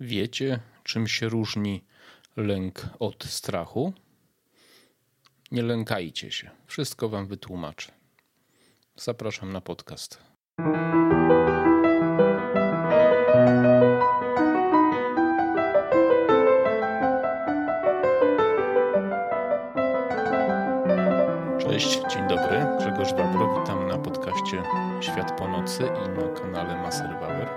Wiecie, czym się różni lęk od strachu? Nie lękajcie się, wszystko wam wytłumaczę. Zapraszam na podcast. Cześć, dzień dobry. Grzegorz Wawro, witam na podcaście Świat po nocy i na kanale Maser Bauer.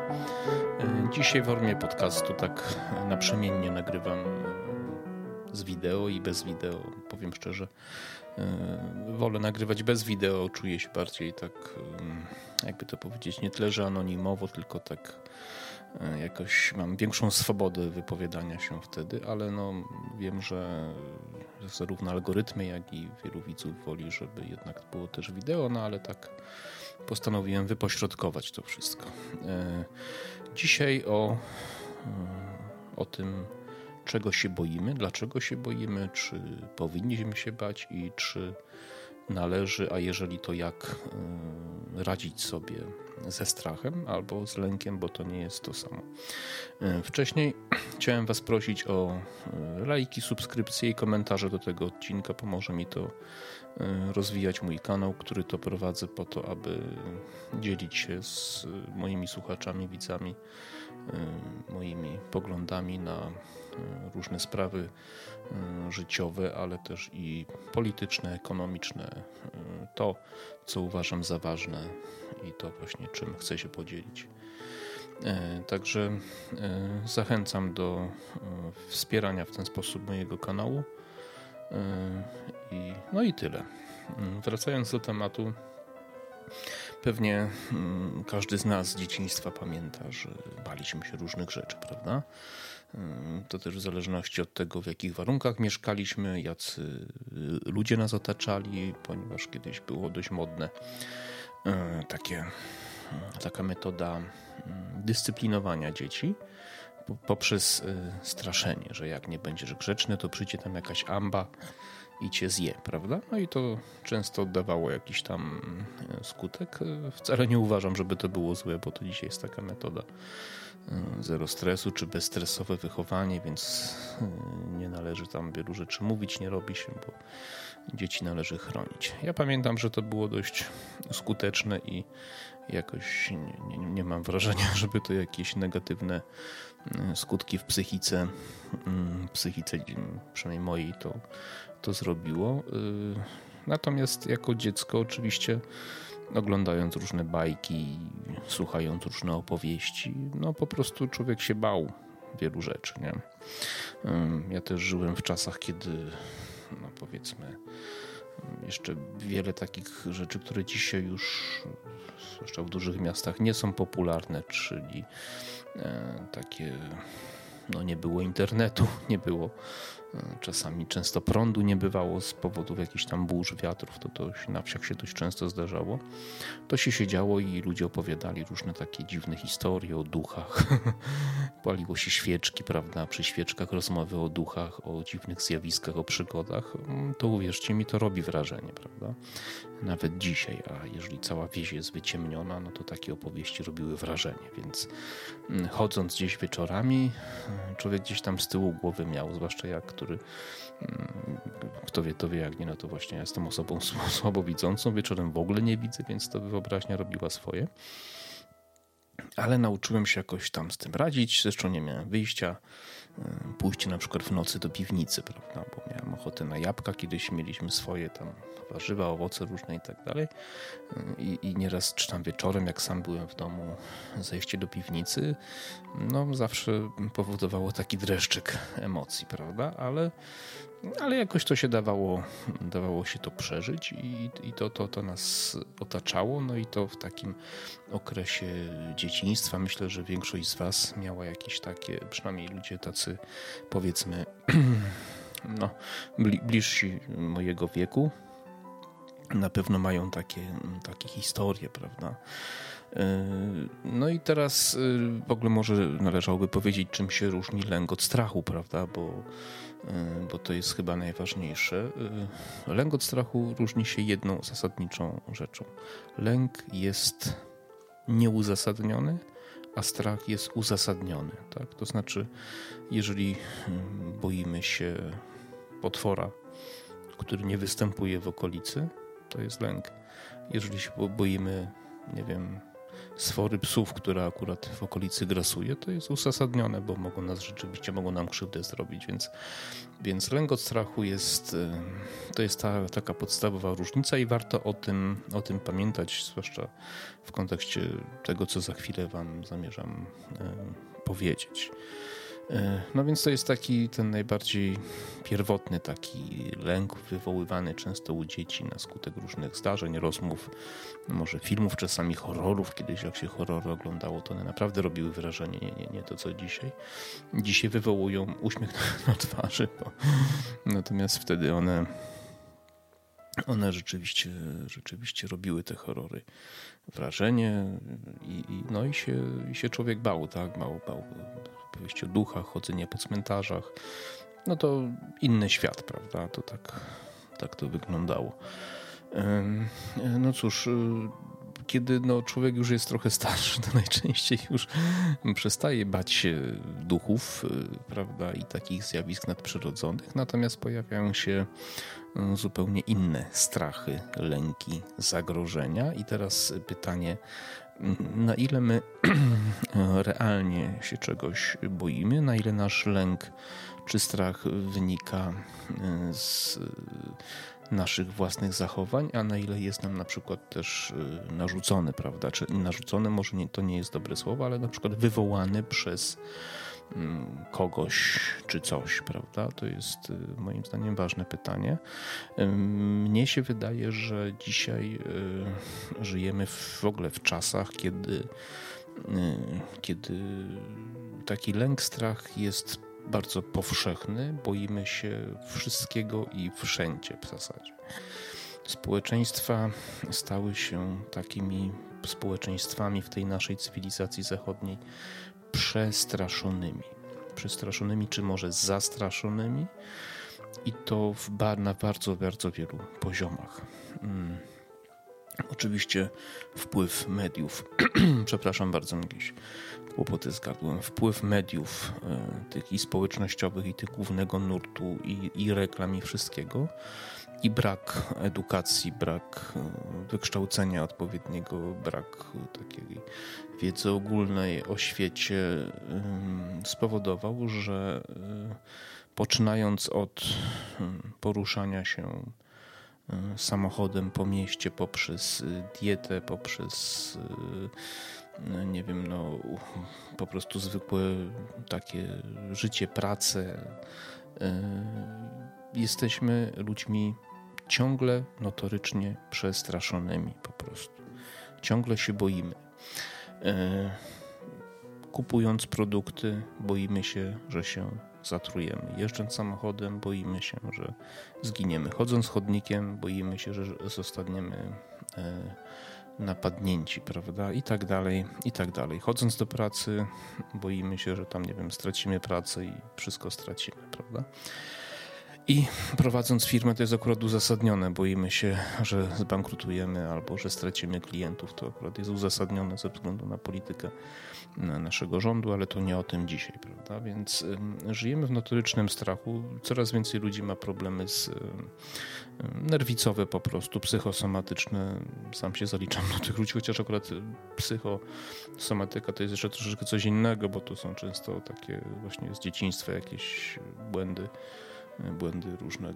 Dzisiaj w formie podcastu tak naprzemiennie nagrywam e, z wideo i bez wideo. Powiem szczerze, e, wolę nagrywać bez wideo, czuję się bardziej tak, e, jakby to powiedzieć, nie tyle, że anonimowo, tylko tak jakoś mam większą swobodę wypowiadania się wtedy, ale no wiem, że zarówno algorytmy, jak i wielu widzów woli, żeby jednak było też wideo, no ale tak postanowiłem wypośrodkować to wszystko. Dzisiaj o, o tym, czego się boimy, dlaczego się boimy, czy powinniśmy się bać i czy należy, a jeżeli to jak e, radzić sobie ze strachem albo z lękiem, bo to nie jest to samo. E, wcześniej chciałem Was prosić o e, lajki, subskrypcje i komentarze do tego odcinka. Pomoże mi to rozwijać mój kanał, który to prowadzę po to, aby dzielić się z moimi słuchaczami, widzami, moimi poglądami na różne sprawy życiowe, ale też i polityczne, ekonomiczne. To, co uważam za ważne i to właśnie czym chcę się podzielić. Także zachęcam do wspierania w ten sposób mojego kanału. No i tyle. Wracając do tematu, pewnie każdy z nas z dzieciństwa pamięta, że baliśmy się różnych rzeczy, prawda? To też w zależności od tego, w jakich warunkach mieszkaliśmy, jacy y, ludzie nas otaczali, ponieważ kiedyś było dość modne y, takie, y, taka metoda dyscyplinowania dzieci poprzez straszenie, że jak nie będziesz grzeczny, to przyjdzie tam jakaś amba i cię zje, prawda? No i to często dawało jakiś tam skutek. Wcale nie uważam, żeby to było złe, bo to dzisiaj jest taka metoda E, zero stresu czy bezstresowe wychowanie, więc e, nie należy tam wielu rzeczy mówić, nie robi się, bo dzieci należy chronić. Ja pamiętam, że to było dość skuteczne i jakoś nie, nie, nie mam wrażenia, żeby to jakieś negatywne e, skutki w psychice, mm, psychice przynajmniej mojej to, to zrobiło. Natomiast jako dziecko oczywiście oglądając różne bajki, słuchając różne opowieści, no po prostu człowiek się bał wielu rzeczy. Nie? Ja też żyłem w czasach, kiedy, no powiedzmy, jeszcze wiele takich rzeczy, które dzisiaj już, zwłaszcza w dużych miastach, nie są popularne, czyli e, takie, no nie było internetu, nie było Czasami często prądu nie bywało z powodów jakichś tam burz, wiatrów, to, to na wsiach się dość często zdarzało. To się siedziało i ludzie opowiadali różne takie dziwne historie o duchach. Paliło się świeczki, prawda? Przy świeczkach rozmowy o duchach, o dziwnych zjawiskach, o przygodach. To uwierzcie mi, to robi wrażenie, prawda? Nawet dzisiaj, a jeżeli cała wieś jest wyciemniona, no to takie opowieści robiły wrażenie, więc mm, chodząc gdzieś wieczorami, człowiek gdzieś tam z tyłu głowy miał, zwłaszcza jak który mm, kto wie, to wie, jak nie, no to właśnie ja jestem osobą słabowidzącą, wieczorem w ogóle nie widzę, więc to wyobraźnia robiła swoje. Ale nauczyłem się jakoś tam z tym radzić, zresztą nie miałem wyjścia. Y, pójście na przykład w nocy do piwnicy, prawda, bo miałem ochotę na jabłka, kiedyś mieliśmy swoje tam warzywa, owoce różne i tak dalej. I, I nieraz czy tam wieczorem, jak sam byłem w domu, zejście do piwnicy, no zawsze powodowało taki dreszczyk emocji, prawda? Ale, ale jakoś to się dawało, dawało się to przeżyć i, i to, to, to nas otaczało. No i to w takim okresie dzieciństwa myślę, że większość z Was miała jakieś takie, przynajmniej ludzie tacy powiedzmy, no, bliżsi mojego wieku, na pewno mają takie, takie historie, prawda? E, no i teraz e, w ogóle może należałoby powiedzieć, czym się różni lęk od strachu, prawda? Bo, e, bo to jest chyba najważniejsze. Lęk od strachu różni się jedną zasadniczą rzeczą. Lęk jest nieuzasadniony, a strach jest uzasadniony. Tak? To znaczy, jeżeli mm, boimy się potwora, który nie występuje w okolicy, to jest lęk. Jeżeli się boimy, nie wiem, sfory psów, która akurat w okolicy grasuje, to jest uzasadnione, bo mogą nas rzeczywiście, mogą nam krzywdę zrobić, więc, więc lęk od strachu jest, to jest ta taka podstawowa różnica i warto o tym, o tym pamiętać, zwłaszcza w kontekście tego, co za chwilę Wam zamierzam powiedzieć. E, no więc to jest taki ten najbardziej pierwotny taki lęk wywoływany często u dzieci na skutek różnych zdarzeń, rozmów, może filmów, czasami horrorów. Kiedyś jak się horrory oglądało, to one naprawdę robiły wrażenie, nie, nie, nie to co dzisiaj. Dzisiaj wywołują uśmiech na, na twarzy, bo, natomiast wtedy one one rzeczywiście, rzeczywiście robiły te horrory wrażenie i, i no i się, i się człowiek bał, tak, bał, bał opowieści o duchach, chodzenie po cmentarzach. No to inny świat, prawda? To tak, tak to wyglądało. No cóż, y, kiedy no, człowiek już jest trochę starszy, to najczęściej już przestaje bać się duchów, y, prawda, i takich zjawisk nadprzyrodzonych, natomiast pojawiają się y, zupełnie inne strachy, lęki, zagrożenia. I teraz pytanie, na ile my realnie się czegoś boimy, na ile nasz lęk czy strach wynika e, z naszych własnych zachowań, a na ile jest nam na przykład też e, narzucony, prawda? Czy narzucony może nie, to nie jest dobre słowo, ale na przykład wywołany przez kogoś czy coś, prawda? To jest y, moim zdaniem ważne pytanie. Mnie się wydaje, że dzisiaj y, żyjemy w ogóle w czasach, kiedy, y, kiedy taki lęk, strach jest bardzo powszechny, boimy się wszystkiego i wszędzie w zasadzie. Społeczeństwa stały się takimi społeczeństwami w tej naszej cywilizacji zachodniej, przestraszonymi. Przestraszonymi, czy może zastraszonymi, i to w, na bardzo, bardzo wielu poziomach. Hmm. Oczywiście wpływ mediów, przepraszam bardzo, jakieś kłopoty z gardłem, wpływ mediów e, tych i społecznościowych, i tych głównego nurtu, i, i reklam, i wszystkiego i brak edukacji, brak e, wykształcenia odpowiedniego, brak takiej wiedzy ogólnej o świecie spowodował, że e, poczynając od poruszania się samochodem po mieście poprzez dietę, poprzez nie wiem, no po prostu zwykłe takie życie, pracę, jesteśmy ludźmi ciągle notorycznie przestraszonymi po prostu. Ciągle się boimy. E, kupując produkty, boimy się, że się zatrujemy. Jeżdżąc samochodem, boimy się, że zginiemy. Chodząc chodnikiem, boimy się, że zostaniemy e, napadnięci, prawda? I tak dalej, i tak dalej. Chodząc do pracy, boimy się, że tam, nie wiem, stracimy pracę i wszystko stracimy, prawda? I prowadząc firmę to jest akurat uzasadnione. Boimy się, że zbankrutujemy albo że stracimy klientów. To akurat jest uzasadnione ze względu na politykę naszego rządu, ale to nie o tym dzisiaj, prawda? Więc żyjemy w notorycznym strachu. Coraz więcej ludzi ma problemy z nerwicowe po prostu, psychosomatyczne. Sam się zaliczam do tych ludzi, chociaż akurat psychosomatyka to jest jeszcze troszeczkę coś innego, bo to są często takie właśnie z dzieciństwa jakieś błędy błędy różne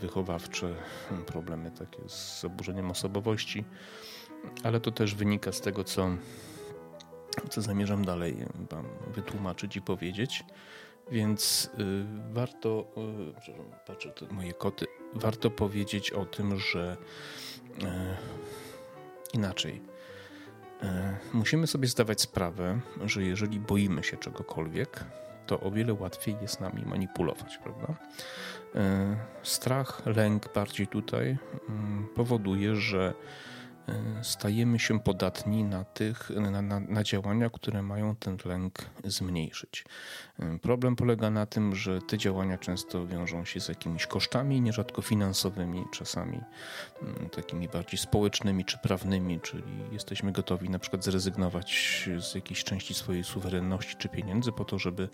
wychowawcze, problemy takie z zaburzeniem osobowości, ale to też wynika z tego, co, co zamierzam dalej Wam wytłumaczyć i powiedzieć. Więc y, warto, y, patrzę, to moje koty, warto powiedzieć o tym, że y, inaczej. Musimy sobie zdawać sprawę, że jeżeli boimy się czegokolwiek, to o wiele łatwiej jest nami manipulować, prawda? E, strach, lęk bardziej tutaj mm, powoduje, że stajemy się podatni na, tych, na, na, na, działania, które mają ten lęk zmniejszyć. E, problem polega na tym, że te działania często wiążą się z jakimiś kosztami, nierzadko finansowymi, czasami mm, takimi bardziej społecznymi czy prawnymi, czyli jesteśmy gotowi na przykład zrezygnować z jakiejś części swojej suwerenności czy pieniędzy po to, żeby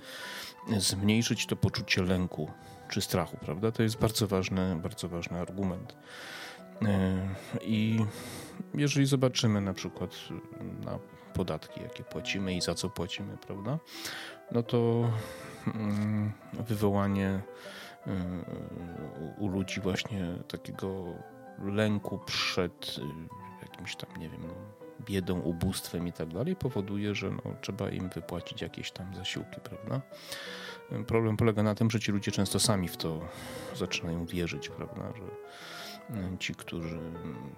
zmniejszyć to poczucie lęku czy strachu, prawda? To jest bardzo ważny, bardzo ważny argument. E, I jeżeli zobaczymy na przykład na podatki, jakie płacimy i za co płacimy, prawda, no to mm, wywołanie e, u ludzi właśnie takiego lęku przed e, jakimś tam, nie wiem, no, biedą, ubóstwem i tak dalej, powoduje, że no, trzeba im wypłacić jakieś tam zasiłki, prawda? Problem polega na tym, że ci ludzie często sami w to zaczynają wierzyć, prawda, że ci, którzy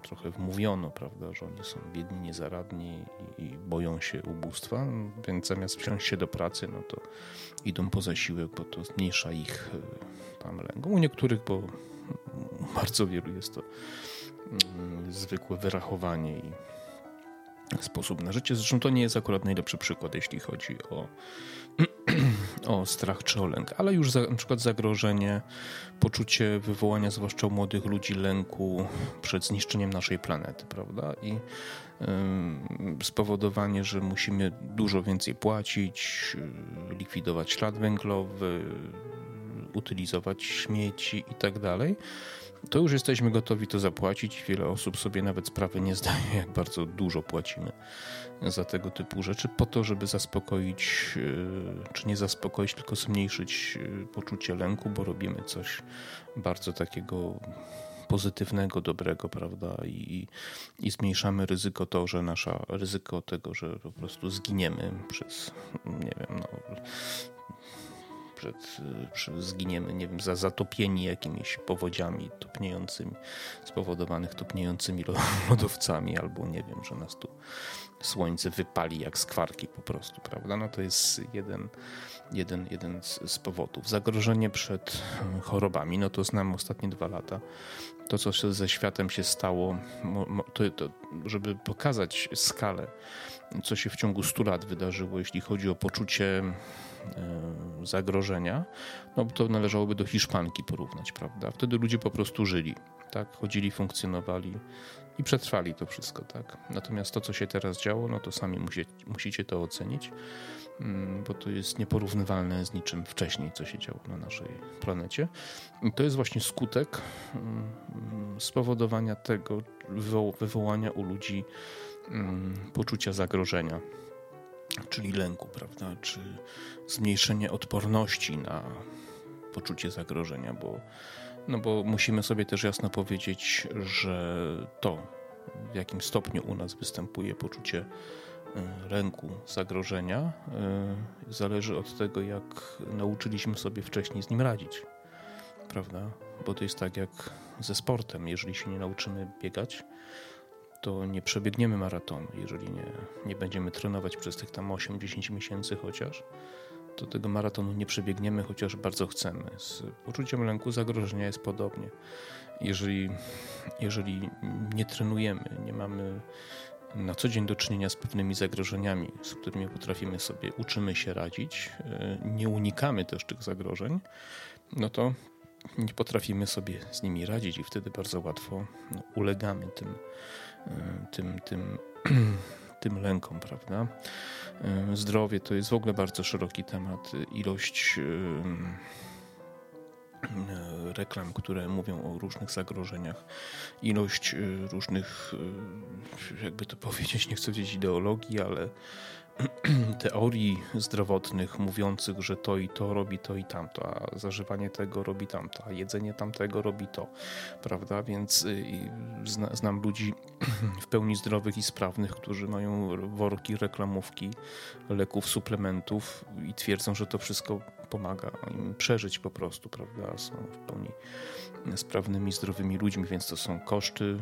trochę wmówiono, prawda, że oni są biedni, niezaradni i boją się ubóstwa, więc zamiast wziąć się do pracy, no to idą po zasiłek, bo to zmniejsza ich e, tam lęk. U niektórych, bo bardzo wielu jest to mm, zwykłe wyrachowanie i sposób na życie. Zresztą to nie jest akurat najlepszy przykład, jeśli chodzi o, o strach czy o lęk, ale już za, na przykład zagrożenie, poczucie wywołania, zwłaszcza u młodych ludzi, lęku przed zniszczeniem naszej planety, prawda? I y, spowodowanie, że musimy dużo więcej płacić, y, likwidować ślad węglowy, utylizować śmieci i tak dalej to już jesteśmy gotowi to zapłacić. Wiele osób sobie nawet sprawy nie zdaje, jak bardzo dużo płacimy za tego typu rzeczy, po to, żeby zaspokoić, e, czy nie zaspokoić, tylko zmniejszyć e, poczucie lęku, bo robimy coś bardzo takiego pozytywnego, dobrego, prawda? I, I zmniejszamy ryzyko to, że nasza ryzyko tego, że po prostu zginiemy przez, nie wiem, no, przed, przed zginiemy, nie wiem, za zatopieni jakimiś powodziami topniejącymi, spowodowanych topniejącymi lodowcami, albo nie wiem, że nas tu słońce wypali jak skwarki po prostu, prawda? No to jest jeden, jeden, jeden z, powodów. Zagrożenie przed chorobami, no to znam ostatnie dwa lata. To, co się ze światem się stało, to, to, żeby pokazać skalę, co się w ciągu 100 lat wydarzyło, jeśli chodzi o poczucie zagrożenia, no to należałoby do Hiszpanki porównać, prawda? Wtedy ludzie po prostu żyli, tak? Chodzili, funkcjonowali i przetrwali to wszystko, tak? Natomiast to, co się teraz działo, no to sami musicie, musicie to ocenić, mm, bo to jest nieporównywalne z niczym wcześniej, co się działo na naszej planecie. I to jest właśnie skutek mm, spowodowania tego, wywołania u ludzi mm, poczucia zagrożenia czyli lęku, prawda, czy zmniejszenie odporności na poczucie zagrożenia, bo, no bo musimy sobie też jasno powiedzieć, że to, w jakim stopniu u nas występuje poczucie e, lęku, zagrożenia, e, zależy od tego, jak nauczyliśmy sobie wcześniej z nim radzić, prawda? Bo to jest tak jak ze sportem. Jeżeli się nie nauczymy biegać, to nie przebiegniemy maratonu, jeżeli nie, nie będziemy trenować przez tych tam 8-10 miesięcy chociaż, to tego maratonu nie przebiegniemy, chociaż bardzo chcemy. Z poczuciem lęku zagrożenia jest podobnie. Jeżeli, jeżeli nie trenujemy, nie mamy na co dzień do czynienia z pewnymi zagrożeniami, z którymi potrafimy sobie, uczymy się radzić, e, nie unikamy też tych zagrożeń, no to nie potrafimy sobie z nimi radzić i wtedy bardzo łatwo no, ulegamy tym tym, tym, tym lękom, prawda? Zdrowie to jest w ogóle bardzo szeroki temat. Ilość reklam, które mówią o różnych zagrożeniach, ilość różnych, jakby to powiedzieć, nie chcę powiedzieć ideologii, ale teorii zdrowotnych mówiących, że to i to robi to i tamto, a zażywanie tego robi tamto, a jedzenie tamtego robi to, prawda? Więc y, zna, znam ludzi w pełni zdrowych i sprawnych, którzy mają worki, reklamówki, leków, suplementów i twierdzą, że to wszystko pomaga im przeżyć po prostu, prawda? Są w pełni sprawnymi, zdrowymi ludźmi, więc to są koszty,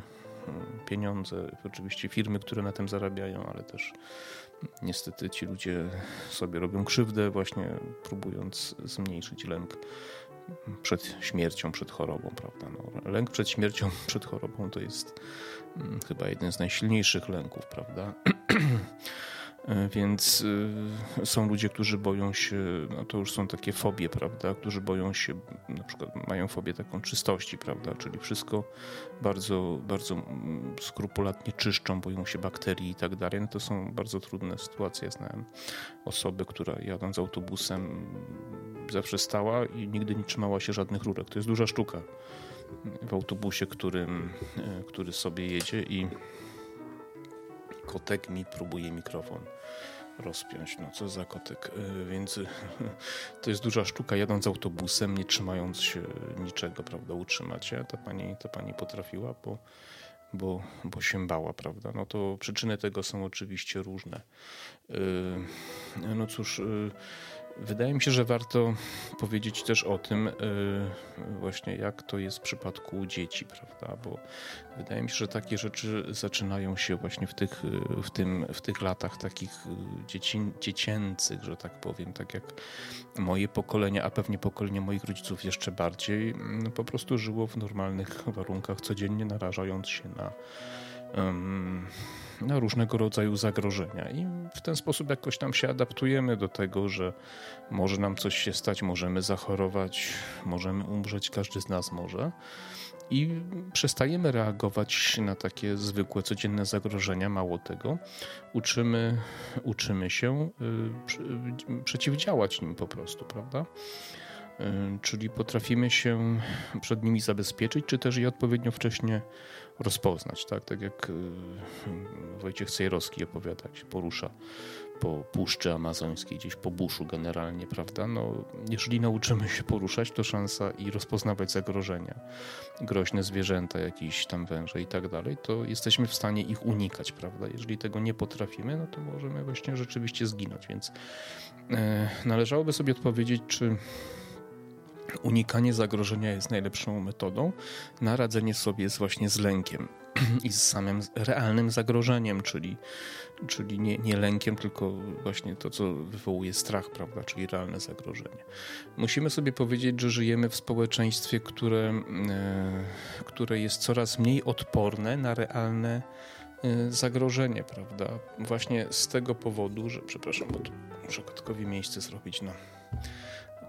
pieniądze, oczywiście firmy, które na tym zarabiają, ale też niestety ci ludzie sobie robią krzywdę, właśnie próbując zmniejszyć lęk przed śmiercią, przed chorobą, prawda? No, lęk przed śmiercią, przed chorobą to jest mm, chyba jeden z najsilniejszych lęków, prawda? E, więc y, są ludzie, którzy boją się, no to już są takie fobie, prawda, którzy boją się, na przykład mają fobię taką czystości, prawda, czyli wszystko bardzo, bardzo mm, skrupulatnie czyszczą, boją się bakterii i tak dalej. No to są bardzo trudne sytuacje. Ja znałem osobę, która jadąc autobusem zawsze stała i nigdy nie trzymała się żadnych rurek. To jest duża sztuka w autobusie, którym, e, który sobie jedzie i kotek mi próbuje mikrofon rozpiąć. No co za kotek. E, więc to jest duża sztuka jadąc autobusem, nie trzymając się niczego, prawda, utrzymać się. Ta pani, ta pani potrafiła, bo, bo, bo się bała, prawda. No to przyczyny tego są oczywiście różne. E, no cóż Wydaje mi się, że warto powiedzieć też o tym, y, właśnie jak to jest w przypadku dzieci, prawda? Bo wydaje mi się, że takie rzeczy zaczynają się właśnie w tych, y, w tym, w tych latach takich y, dzieci, dziecięcych, że tak powiem, tak jak moje pokolenie, a pewnie pokolenie moich rodziców jeszcze bardziej, no po prostu żyło w normalnych warunkach codziennie, narażając się na na różnego rodzaju zagrożenia. I w ten sposób jakoś tam się adaptujemy do tego, że może nam coś się stać, możemy zachorować, możemy umrzeć, każdy z nas może. I przestajemy reagować na takie zwykłe, codzienne zagrożenia. Mało tego, uczymy, uczymy się y, przeciwdziałać nim po prostu, prawda? Y, czyli potrafimy się przed nimi zabezpieczyć, czy też je odpowiednio wcześnie rozpoznać. Tak, tak jak y, Wojciech Cejrowski opowiada, jak się porusza po Puszczy Amazońskiej, gdzieś po buszu generalnie, prawda? No, jeżeli nauczymy się poruszać, to szansa i rozpoznawać zagrożenia, groźne zwierzęta, jakieś tam węże i tak dalej, to jesteśmy w stanie ich unikać, prawda? Jeżeli tego nie potrafimy, no to możemy właśnie rzeczywiście zginąć, więc e, należałoby sobie odpowiedzieć, czy unikanie zagrożenia jest najlepszą metodą na radzenie sobie z właśnie z lękiem i z samym realnym zagrożeniem, czyli, czyli nie, nie lękiem, tylko właśnie to, co wywołuje strach, prawda, czyli realne zagrożenie. Musimy sobie powiedzieć, że żyjemy w społeczeństwie, które, e, które jest coraz mniej odporne na realne e, zagrożenie, prawda? Właśnie z tego powodu, że, przepraszam, bo tu muszę kotkowi miejsce zrobić na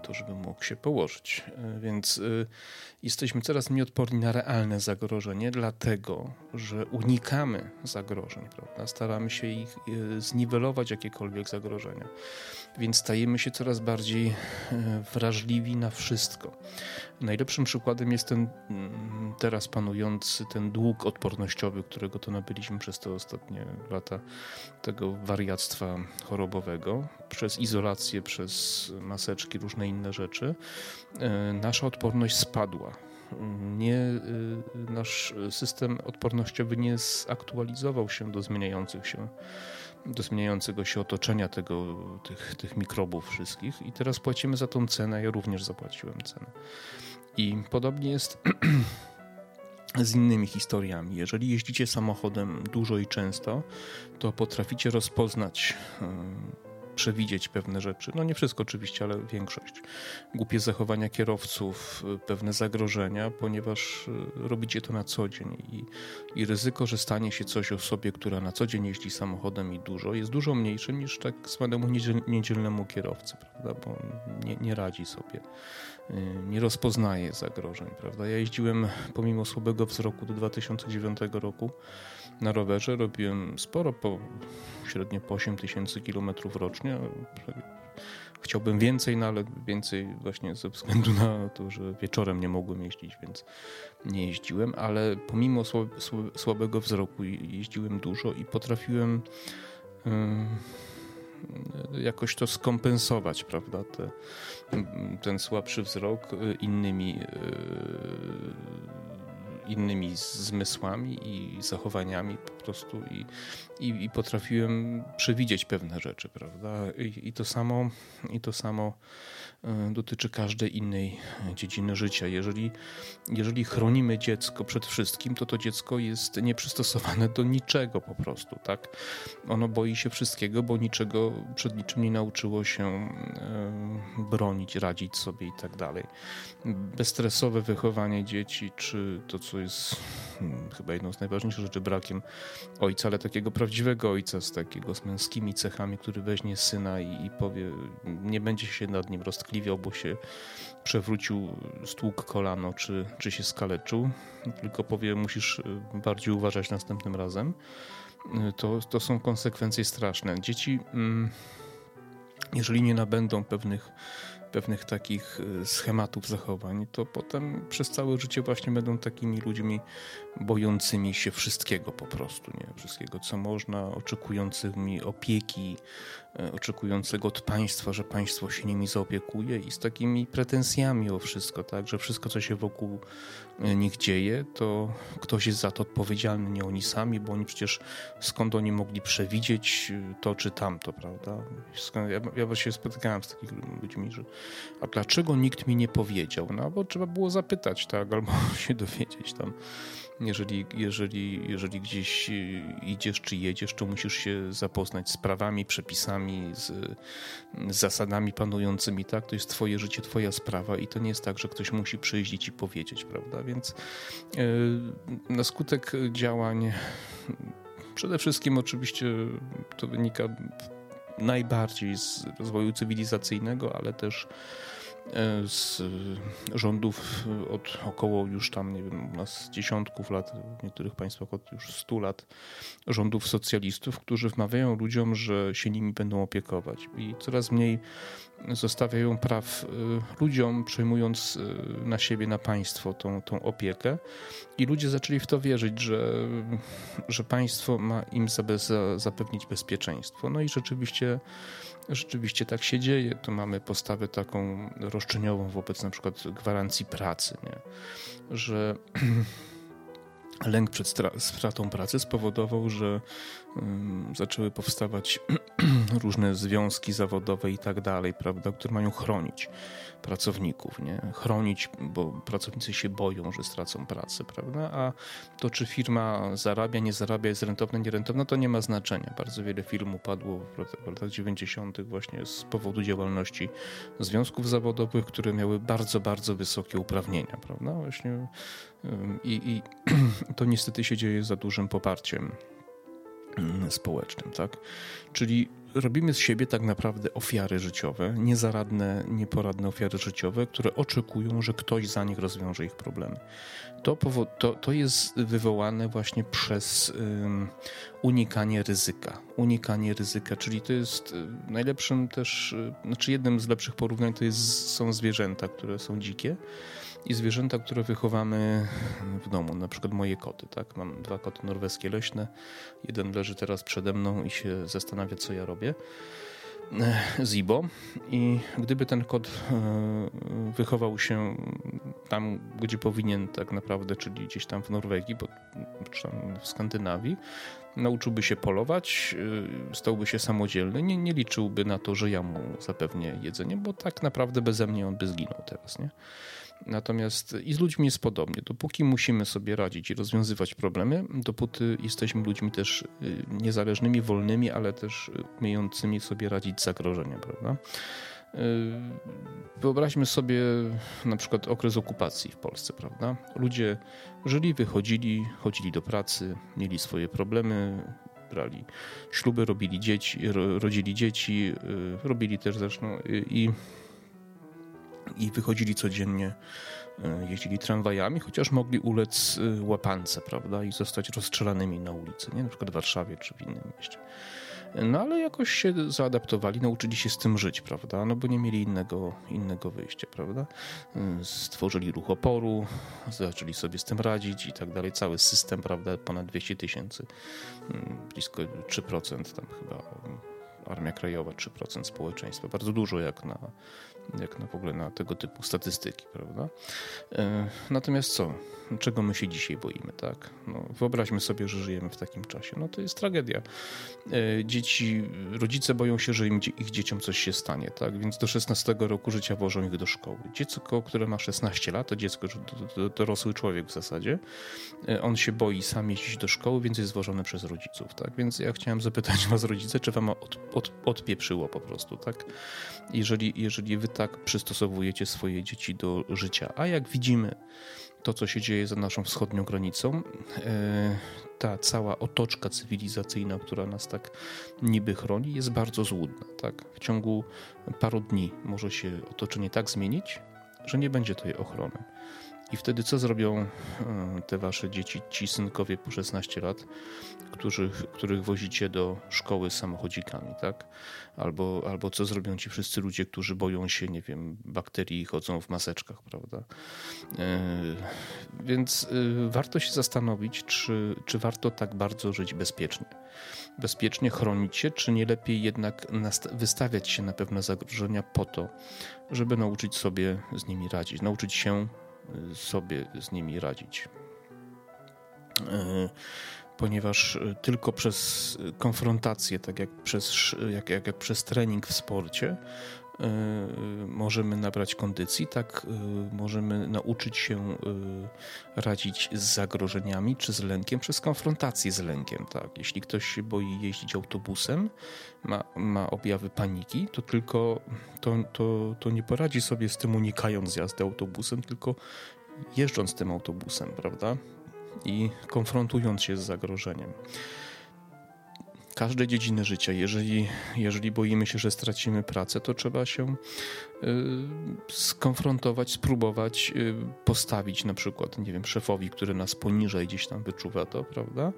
to, żeby mógł się położyć. E, więc e, jesteśmy coraz mniej odporni na realne zagrożenie, dlatego że unikamy zagrożeń, prawda? staramy się ich e, zniwelować, jakiekolwiek zagrożenia. Więc stajemy się coraz bardziej wrażliwi na wszystko. Najlepszym przykładem jest ten mm, teraz panujący ten dług odpornościowy, którego to nabyliśmy przez te ostatnie lata tego wariactwa chorobowego, przez izolację, przez maseczki, różne inne rzeczy. E, nasza odporność spadła. Nie, e, nasz system odpornościowy nie zaktualizował się do zmieniających się do zmieniającego się otoczenia tego, tych, tych mikrobów wszystkich i teraz płacimy za tą cenę. Ja również zapłaciłem cenę. I podobnie jest z innymi historiami. Jeżeli jeździcie samochodem dużo i często, to potraficie rozpoznać przewidzieć pewne rzeczy. No nie wszystko oczywiście, ale większość. Głupie zachowania kierowców, pewne zagrożenia, ponieważ e, robicie to na co dzień i, i ryzyko, że stanie się coś osobie, która na co dzień jeździ samochodem i dużo, jest dużo mniejsze niż tak zwanemu niedzielnemu kierowcy, prawda? bo nie, nie radzi sobie nie rozpoznaje zagrożeń, prawda? Ja jeździłem pomimo słabego wzroku do 2009 roku na rowerze, robiłem sporo, po, średnio po 8 tysięcy kilometrów rocznie. Chciałbym więcej, no ale więcej właśnie ze względu na to, że wieczorem nie mogłem jeździć, więc nie jeździłem, ale pomimo słabego wzroku jeździłem dużo i potrafiłem jakoś to skompensować, prawda, Te, ten słabszy wzrok y, innymi y, innymi zmysłami i zachowaniami po prostu i, i, i potrafiłem przewidzieć pewne rzeczy, prawda? I, I, to samo, i to samo e, dotyczy każdej innej dziedziny życia. Jeżeli, jeżeli chronimy dziecko przed wszystkim, to to dziecko jest nieprzystosowane do niczego po prostu, tak? Ono boi się wszystkiego, bo niczego przed niczym nie nauczyło się e, bronić, radzić sobie i tak dalej. Bezstresowe wychowanie dzieci, czy to, co jest hmm, chyba jedną z najważniejszych rzeczy, brakiem ojca, ale takiego prawdziwego ojca z takiego z męskimi cechami, który weźmie syna i, i powie, nie będzie się nad nim roztkliwiał, bo się przewrócił, stłuk kolano, czy, czy się skaleczył, tylko powie, musisz y, bardziej uważać następnym razem. Y, to, to są konsekwencje straszne. Dzieci, mm, jeżeli nie nabędą pewnych pewnych takich y, schematów zachowań, to potem przez całe życie właśnie będą takimi ludźmi bojącymi się wszystkiego po prostu, nie? Wszystkiego, co można, oczekującymi opieki, e, oczekującego od państwa, że państwo się nimi zaopiekuje i z takimi pretensjami o wszystko, tak? Że wszystko, co się wokół e, nich dzieje, to ktoś jest za to odpowiedzialny, nie oni sami, bo oni przecież skąd oni mogli przewidzieć e, to czy tamto, prawda? Ja, właśnie spotykałem z takimi ludźmi, że a dlaczego nikt mi nie powiedział? No bo trzeba było zapytać, tak? Albo się dowiedzieć tam jeżeli, jeżeli, jeżeli gdzieś idziesz czy jedziesz, to musisz się zapoznać z prawami, przepisami, z, zasadami panującymi, tak? To jest twoje życie, twoja sprawa i to nie jest tak, że ktoś musi przyjść i ci powiedzieć, prawda? Więc yy, na skutek działań przede wszystkim oczywiście to wynika najbardziej z rozwoju cywilizacyjnego, ale też z rządów od około już tam, nie wiem, u nas dziesiątków lat, w niektórych państwach od już stu lat, rządów socjalistów, którzy wmawiają ludziom, że się nimi będą opiekować. I coraz mniej zostawiają praw e, ludziom, przejmując e, na siebie, na państwo tą, tą opiekę. I ludzie zaczęli w to wierzyć, że, że państwo ma im zapewnić bezpieczeństwo. No i rzeczywiście Rzeczywiście tak się dzieje. Tu mamy postawę taką roszczeniową wobec na przykład gwarancji pracy, nie? że lęk przed stratą pracy spowodował, że zaczęły powstawać różne związki zawodowe i tak dalej, prawda, które mają chronić pracowników, nie? Chronić, bo pracownicy się boją, że stracą pracę, prawda? A to, czy firma zarabia, nie zarabia, jest rentowna, nierentowna, to nie ma znaczenia. Bardzo wiele firm upadło w latach 90. właśnie z powodu działalności związków zawodowych, które miały bardzo, bardzo wysokie uprawnienia, prawda? Właśnie i, i to niestety się dzieje za dużym poparciem społecznym, tak? Czyli robimy z siebie tak naprawdę ofiary życiowe, niezaradne, nieporadne ofiary życiowe, które oczekują, że ktoś za nich rozwiąże ich problemy. To, to, to jest wywołane właśnie przez um, unikanie ryzyka. Unikanie ryzyka, czyli to jest y, najlepszym też, y, znaczy jednym z lepszych porównań to jest, są zwierzęta, które są dzikie i zwierzęta, które wychowamy w domu, na przykład moje koty. Tak? Mam dwa koty norweskie leśne, jeden leży teraz przede mną i się zastanawia, co ja robię. E, Zibo i gdyby ten kot e, wychował się tam, gdzie powinien tak naprawdę, czyli gdzieś tam w Norwegii, czy tam w Skandynawii, nauczyłby się polować, e, stałby się samodzielny, nie, nie liczyłby na to, że ja mu zapewnię jedzenie, bo tak naprawdę beze mnie on by zginął teraz, nie? Natomiast i z ludźmi jest podobnie. Dopóki musimy sobie radzić i rozwiązywać problemy, dopóty jesteśmy ludźmi też y, niezależnymi, wolnymi, ale też umiejącymi sobie radzić z zagrożeniem, prawda? Y, wyobraźmy sobie na przykład okres okupacji w Polsce, prawda? Ludzie żyli, wychodzili, chodzili do pracy, mieli swoje problemy, brali śluby, robili dzieci, rodzili dzieci, y, robili też zresztą i i wychodzili codziennie, e, jeździli tramwajami, chociaż mogli ulec e, łapance, prawda, i zostać rozstrzelanymi na ulicy, nie? na przykład w Warszawie czy w innym mieście. No ale jakoś się zaadaptowali, nauczyli się z tym żyć, prawda? No bo nie mieli innego, innego wyjścia, prawda? E, stworzyli ruch oporu, zaczęli sobie z tym radzić i tak dalej. Cały system, prawda? Ponad 200 tysięcy, mm, blisko 3% tam chyba Armia Krajowa 3% społeczeństwa. Bardzo dużo jak na, jak na w ogóle na tego typu statystyki, prawda? E, natomiast co? Czego my się dzisiaj boimy, tak? No, wyobraźmy sobie, że żyjemy w takim czasie. No to jest tragedia. E, dzieci, rodzice boją się, że im, ich dzieciom coś się stanie, tak? Więc do 16 roku życia wożą ich do szkoły. Dziecko, które ma 16 lat, to dziecko, dorosły człowiek w zasadzie, e, on się boi sam jeździć do szkoły, więc jest wożony przez rodziców, tak? Więc ja chciałem zapytać was, rodzice, czy wam od, od, odpieprzyło po prostu, tak? Jeżeli, jeżeli wy tak przystosowujecie swoje dzieci do życia. A jak widzimy to, co się dzieje za naszą wschodnią granicą, e, ta cała otoczka cywilizacyjna, która nas tak niby chroni, jest bardzo złudna. Tak? W ciągu paru dni może się otoczenie tak zmienić, że nie będzie tej ochrony. I wtedy co zrobią e, te wasze dzieci, ci synkowie po 16 lat, których, których wozicie do szkoły samochodzikami, tak? Albo, albo co zrobią ci wszyscy ludzie, którzy boją się, nie wiem, bakterii i chodzą w maseczkach, prawda? E, więc e, warto się zastanowić, czy, czy warto tak bardzo żyć bezpiecznie. Bezpiecznie chronić się, czy nie lepiej jednak wystawiać się na pewne zagrożenia po to, żeby nauczyć sobie z nimi radzić, nauczyć się sobie z nimi radzić. E, ponieważ tylko przez konfrontację, tak jak przez, jak, jak, jak przez trening w sporcie, e, możemy nabrać kondycji, tak e, możemy nauczyć się radzić z zagrożeniami czy z lękiem przez konfrontację z lękiem. Tak? Jeśli ktoś się boi jeździć autobusem, ma, ma objawy paniki, to tylko to, to, to nie poradzi sobie z tym unikając jazdy autobusem, tylko jeżdżąc tym autobusem, prawda? I konfrontując się z zagrożeniem każdej dziedziny życia. Jeżeli, jeżeli boimy się, że stracimy pracę, to trzeba się y, skonfrontować, spróbować y, postawić na przykład, nie wiem, szefowi, który nas poniżej gdzieś tam wyczuwa to, prawda?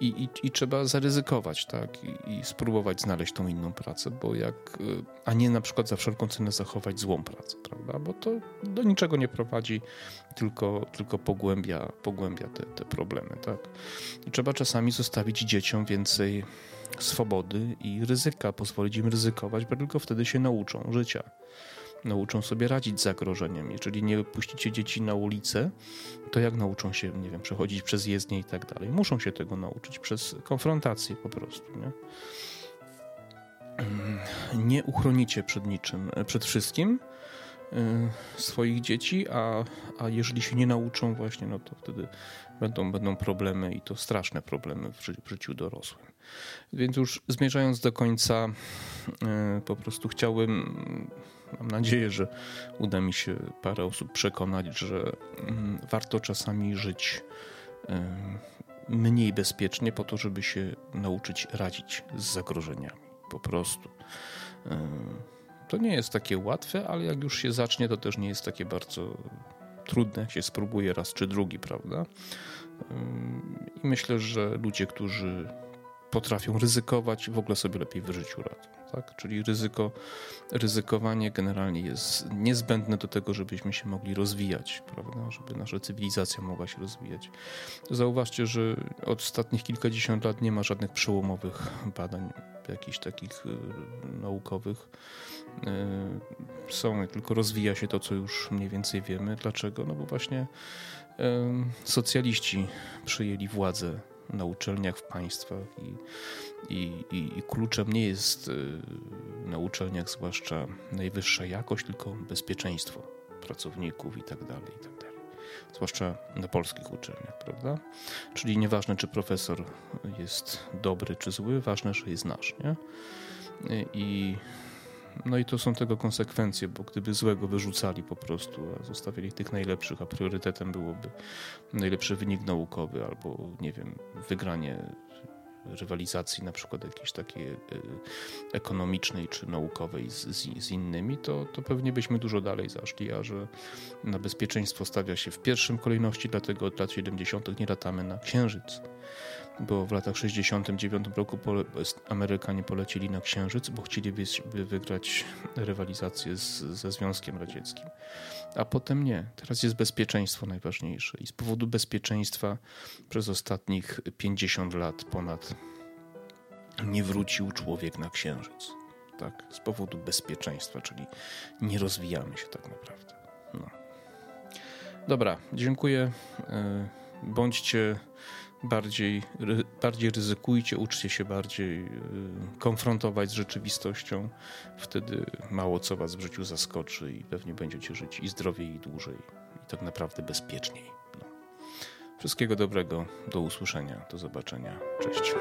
I, i, i trzeba zaryzykować, tak? I, I, spróbować znaleźć tą inną pracę, bo jak, y, a nie na przykład za wszelką cenę zachować złą pracę, prawda? Bo to do niczego nie prowadzi, tylko, tylko pogłębia, pogłębia te, te problemy, tak? I trzeba czasami zostawić dzieciom więcej swobody i ryzyka, pozwolić im ryzykować, bo tylko wtedy się nauczą życia. Nauczą sobie radzić z zagrożeniem. Jeżeli nie puścicie dzieci na ulicę, to jak nauczą się, nie wiem, przechodzić przez jezdnię i tak dalej? Muszą się tego nauczyć przez konfrontację po prostu, nie? Nie uchronicie przed niczym, przed wszystkim, swoich dzieci, a, a jeżeli się nie nauczą właśnie, no to wtedy będą, będą problemy i to straszne problemy w, ży w życiu dorosłym. Więc już zmierzając do końca, y, po prostu chciałbym, mam nadzieję, że uda mi się parę osób przekonać, że mm, warto czasami żyć y, mniej bezpiecznie po to, żeby się nauczyć radzić z zagrożeniami. Po prostu. To nie jest takie łatwe, ale jak już się zacznie, to też nie jest takie bardzo trudne, jak się spróbuje raz czy drugi, prawda? I myślę, że ludzie, którzy potrafią ryzykować, w ogóle sobie lepiej w życiu radzą. Tak? Czyli ryzyko, ryzykowanie generalnie jest niezbędne do tego, żebyśmy się mogli rozwijać, prawda? żeby nasza cywilizacja mogła się rozwijać. Zauważcie, że od ostatnich kilkadziesiąt lat nie ma żadnych przełomowych badań, jakichś takich y, naukowych. Y, są, tylko rozwija się to, co już mniej więcej wiemy. Dlaczego? No bo właśnie y, socjaliści przyjęli władzę na uczelniach w państwach i, i, i, i kluczem nie jest y, na uczelniach zwłaszcza najwyższa jakość, tylko bezpieczeństwo pracowników i tak dalej, i tak dalej. Zwłaszcza na polskich uczelniach, prawda? Czyli nieważne, czy profesor jest dobry czy zły, ważne, że jest nasz, nie? I no i to są tego konsekwencje, bo gdyby złego wyrzucali po prostu, a zostawili tych najlepszych, a priorytetem byłoby najlepszy wynik naukowy albo, nie wiem, wygranie rywalizacji na przykład jakiejś takiej y, ekonomicznej czy naukowej z, z, z, innymi, to, to pewnie byśmy dużo dalej zaszli, a że na bezpieczeństwo stawia się w pierwszym kolejności, dlatego od lat 70. nie latamy na Księżyc bo w latach 69 roku Amerykanie polecili na Księżyc, bo chcieli wygrać rywalizację z, ze Związkiem Radzieckim. A potem nie. Teraz jest bezpieczeństwo najważniejsze. I z powodu bezpieczeństwa przez ostatnich 50 lat ponad nie wrócił człowiek na księżyc. Tak? Z powodu bezpieczeństwa, czyli nie rozwijamy się tak naprawdę. No. Dobra, dziękuję. E, bądźcie bardziej, bardziej ryzykujcie, uczcie się bardziej e, konfrontować z rzeczywistością. Wtedy mało co was w życiu zaskoczy i pewnie będziecie żyć i zdrowiej, i dłużej, i tak naprawdę bezpieczniej. No. Wszystkiego dobrego, do usłyszenia, do zobaczenia. Cześć.